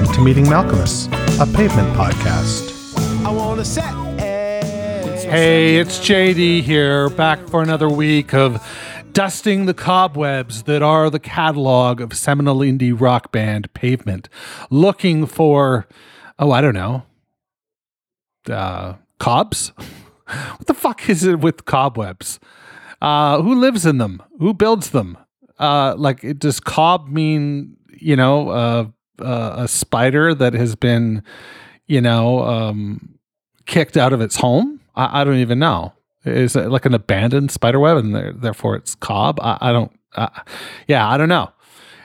welcome to Meeting Malkmus, a pavement podcast. I wanna set. Hey, it's JD here, back for another week of dusting the cobwebs that are the catalog of seminal indie rock band Pavement. Looking for, oh, I don't know, uh, cobs? what the fuck is it with cobwebs? Uh, who lives in them? Who builds them? Uh, like, does cob mean, you know, uh, uh, a spider that has been, you know, um, kicked out of its home? I, I don't even know. Is it like an abandoned spider web, and there- therefore it's cob? I, I don't. Uh, yeah, I don't know.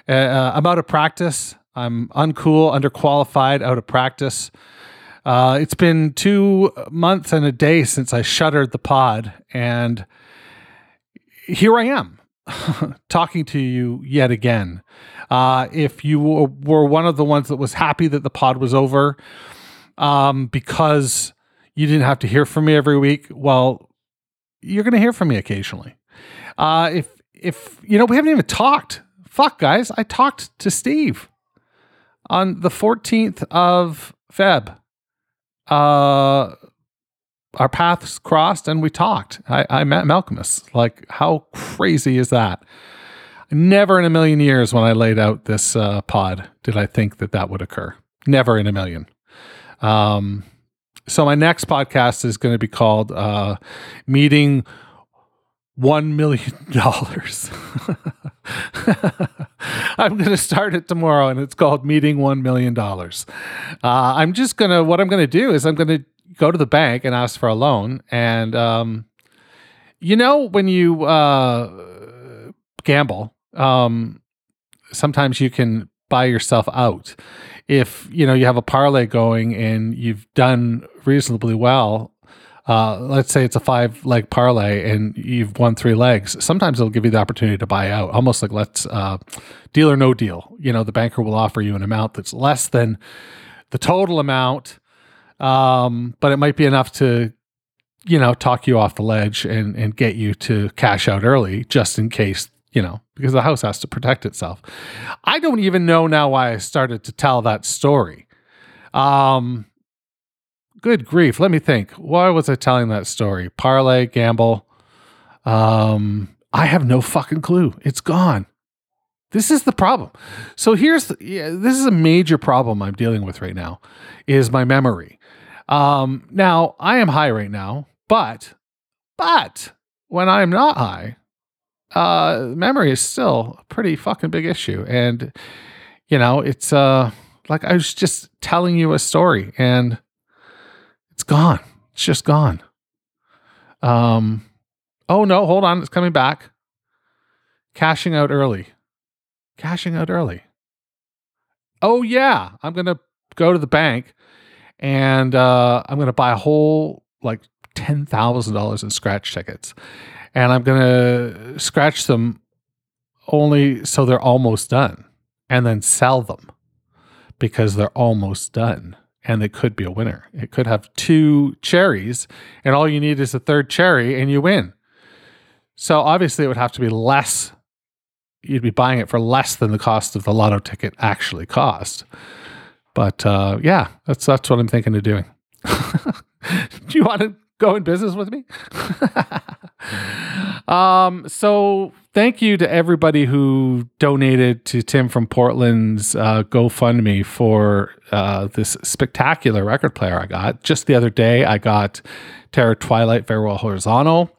Uh, uh, I'm out of practice. I'm uncool, underqualified, out of practice. Uh, it's been two months and a day since I shuttered the pod, and here I am talking to you yet again. Uh, if you were- one of the ones that was happy that the pod was over um, because you didn't have to hear from me every week, well, you're going to hear from me occasionally. Uh, if if you know we haven't even talked. Fuck, guys, I talked to Steve on the 14th of Feb. Uh, our paths crossed and we talked. I, I met Malkmus. Like, how crazy is that? Never in a million years when I laid out this uh, pod did I think that that would occur. Never in a million. Um, so my next podcast is going to be called uh, "Meeting One Million Dollars." I'm going to start it tomorrow, and it's called "Meeting One Million Dollars." Uh, I'm just gonna. What I'm going to do is I'm going to go to the bank and ask for a loan, and um, you know when you uh, gamble, um, sometimes you can buy yourself out. If you know you have a parlay going and you've done reasonably well uh, let's say it's a five leg parlay and you've won three legs sometimes it'll give you the opportunity to buy out almost like let's uh, deal or no deal. You know the banker will offer you an amount that's less than the total amount um, but it might be enough to you know talk you off the ledge and and get you to cash out early just in case you know because the house has to protect itself. I don't even know now why i started to tell that story. Um good grief. Let me think. Why was i telling that story? Parlay gamble. Um i have no fucking clue. It's gone. This is the problem. So here's the, yeah, this is a major problem i'm dealing with right now is my memory um now i am high right now but but when i'm not high uh memory is still a pretty fucking big issue. And you know it's uh like i was just telling you a story and it's gone. It's just gone. Um oh no hold on. It's coming back. Cashing out early. Cashing out early. Oh yeah. I'm gonna go to the bank and uh i'm gonna buy a whole like $10000 in scratch tickets and I'm going to scratch them only so they're almost done and then sell them because they're almost done and it could be a winner. It could have two cherries and all you need is a third cherry and you win. So obviously it would have to be less you'd be buying it for less than the cost of the lotto ticket actually cost. But uh, yeah, that's that's what I'm thinking of doing. Do you want to go in business with me? um, so thank you to everybody who donated to Tim from Portland's uh, GoFundMe for uh, this spectacular record player I got. Just the other day, I got Terror Twilight Farewell Horizontal.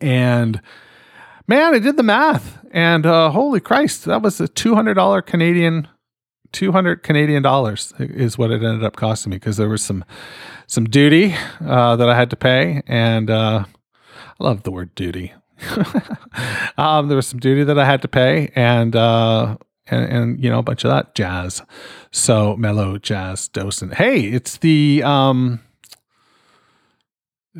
And man, I did the math. And uh, holy Christ, that was a $200 Canadian 200 Canadian dollars is what it ended up costing me because there was some some duty uh, that I had to pay, and uh, I love the word duty. um, there was some duty that I had to pay, and uh, and and you know a bunch of that jazz. So mellow jazz docent. Hey, it's the um,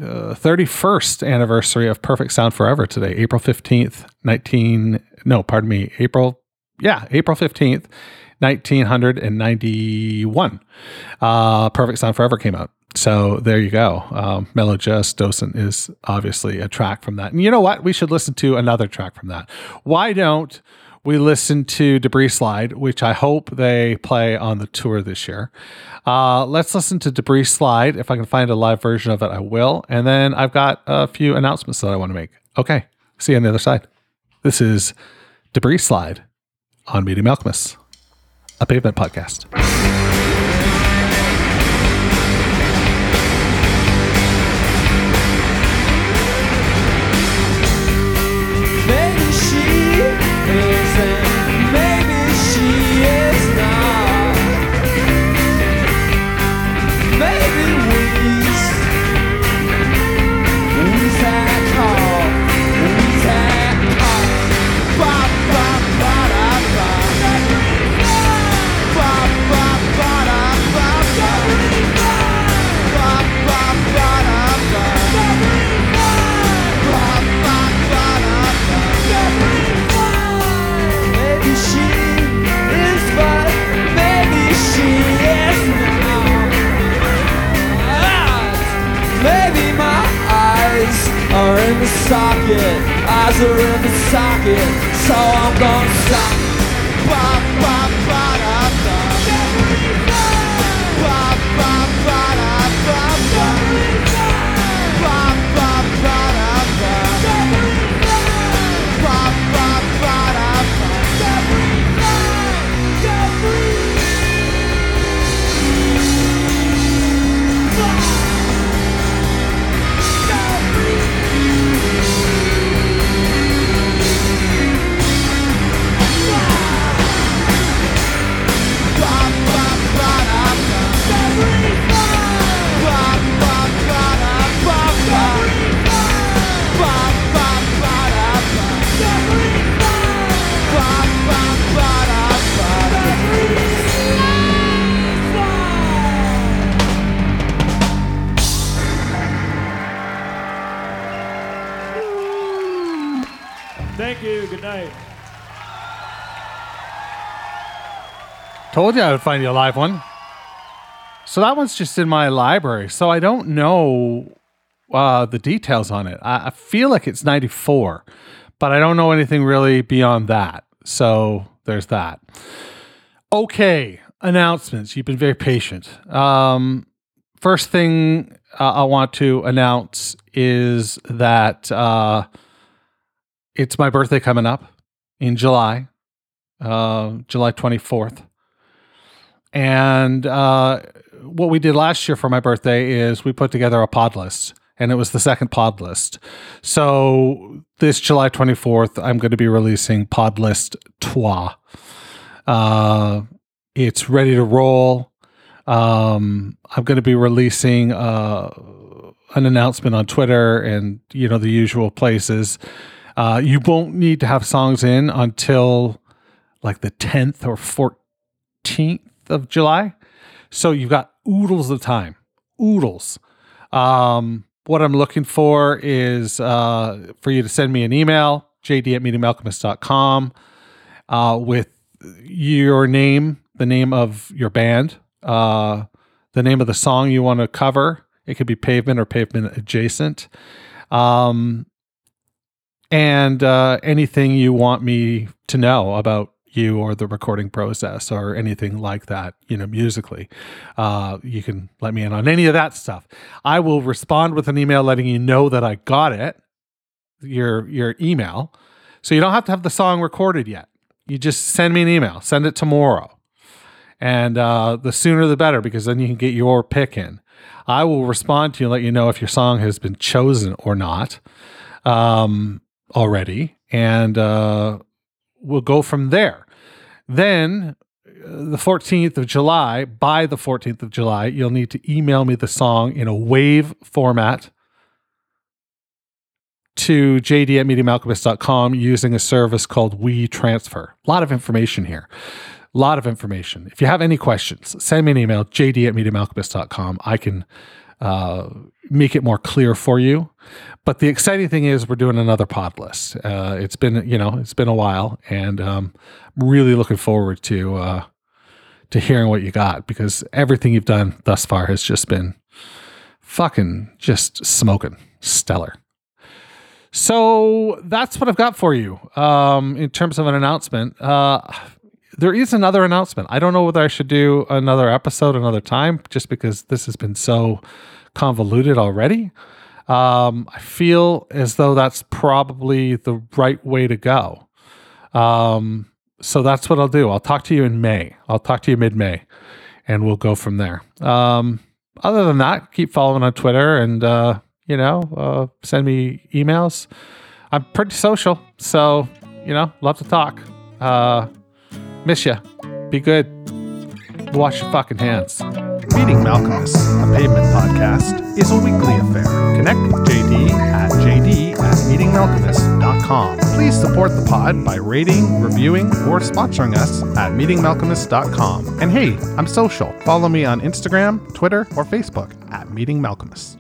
uh, 31st anniversary of Perfect Sound Forever today, April 15th, 19. No, pardon me, April. Yeah, April 15th, 1991. Uh, Perfect Sound Forever came out. So there you go. Um, Mellow Jazz Docent is obviously a track from that. And you know what? We should listen to another track from that. Why don't we listen to Debris Slide, which I hope they play on the tour this year. Uh, let's listen to Debris Slide. If I can find a live version of it, I will. And then I've got a few announcements that I want to make. Okay, see you on the other side. This is Debris Slide on Meeting Malkmus, a pavement podcast. Are in the socket, eyes are in the socket, so I'm gonna stop. Ba ba ba Thank you. Good night. Told you I would find you a live one. So that one's just in my library. So I don't know uh, the details on it. I, I feel like it's 94, but I don't know anything really beyond that. So there's that. Okay, announcements. You've been very patient. Um, first thing uh, I want to announce is that uh, it's my birthday coming up in July, uh, July 24th. And uh, what we did last year for my birthday is we put together a pod list, and it was the second pod list. So this July 24th, I'm going to be releasing pod list trois. Uh, it's ready to roll. Um, I'm going to be releasing uh, an announcement on Twitter and you know the usual places. Uh, you won't need to have songs in until like the 10th or 14th of July. So you've got oodles of time. Oodles. Um, what I'm looking for is uh, for you to send me an email, jd at meetingmalkmus.com, uh, with your name, the name of your band, uh, the name of the song you want to cover. It could be pavement or pavement adjacent. Um, and uh, anything you want me to know about you or the recording process or anything like that, you know, musically. Uh, you can let me in on any of that stuff. I will respond with an email letting you know that I got it, your your email. So you don't have to have the song recorded yet. You just send me an email. Send it tomorrow. And uh, the sooner the better, because then you can get your pick in. I will respond to you and let you know if your song has been chosen or not um, already. And uh, we'll go from there. Then, uh, the 14th of July, by the 14th of July, you'll need to email me the song in a wave format to jd at meetingmalkmus.com using a service called We Transfer. A lot of information here. A lot of information. If you have any questions, send me an email, jd at meetingmalkmus.com. I can uh, make it more clear for you. But the exciting thing is we're doing another pod list. Uh, it's been, you know, it's been a while, and um, I'm really looking forward to uh, to hearing what you got because everything you've done thus far has just been fucking just smoking stellar. So that's what I've got for you um, in terms of an announcement. Uh, there is another announcement. I don't know whether I should do another episode another time, just because this has been so convoluted already. Um, I feel as though that's probably the right way to go. Um, so that's what I'll do. I'll talk to you in May. I'll talk to you mid May, and we'll go from there. Um, other than that, keep following on Twitter and uh, you know uh, send me emails. I'm pretty social, so you know love to talk. Uh, miss you. Be good. Wash your fucking hands. Meeting Malkmus, a pavement podcast, is a weekly affair. Connect with JD at JD at meetingmalkmus.com. Please support the pod by rating, reviewing, or sponsoring us at meetingmalkmus.com. And hey, I'm social. Follow me on Instagram, Twitter, or Facebook at Meeting Malkmus.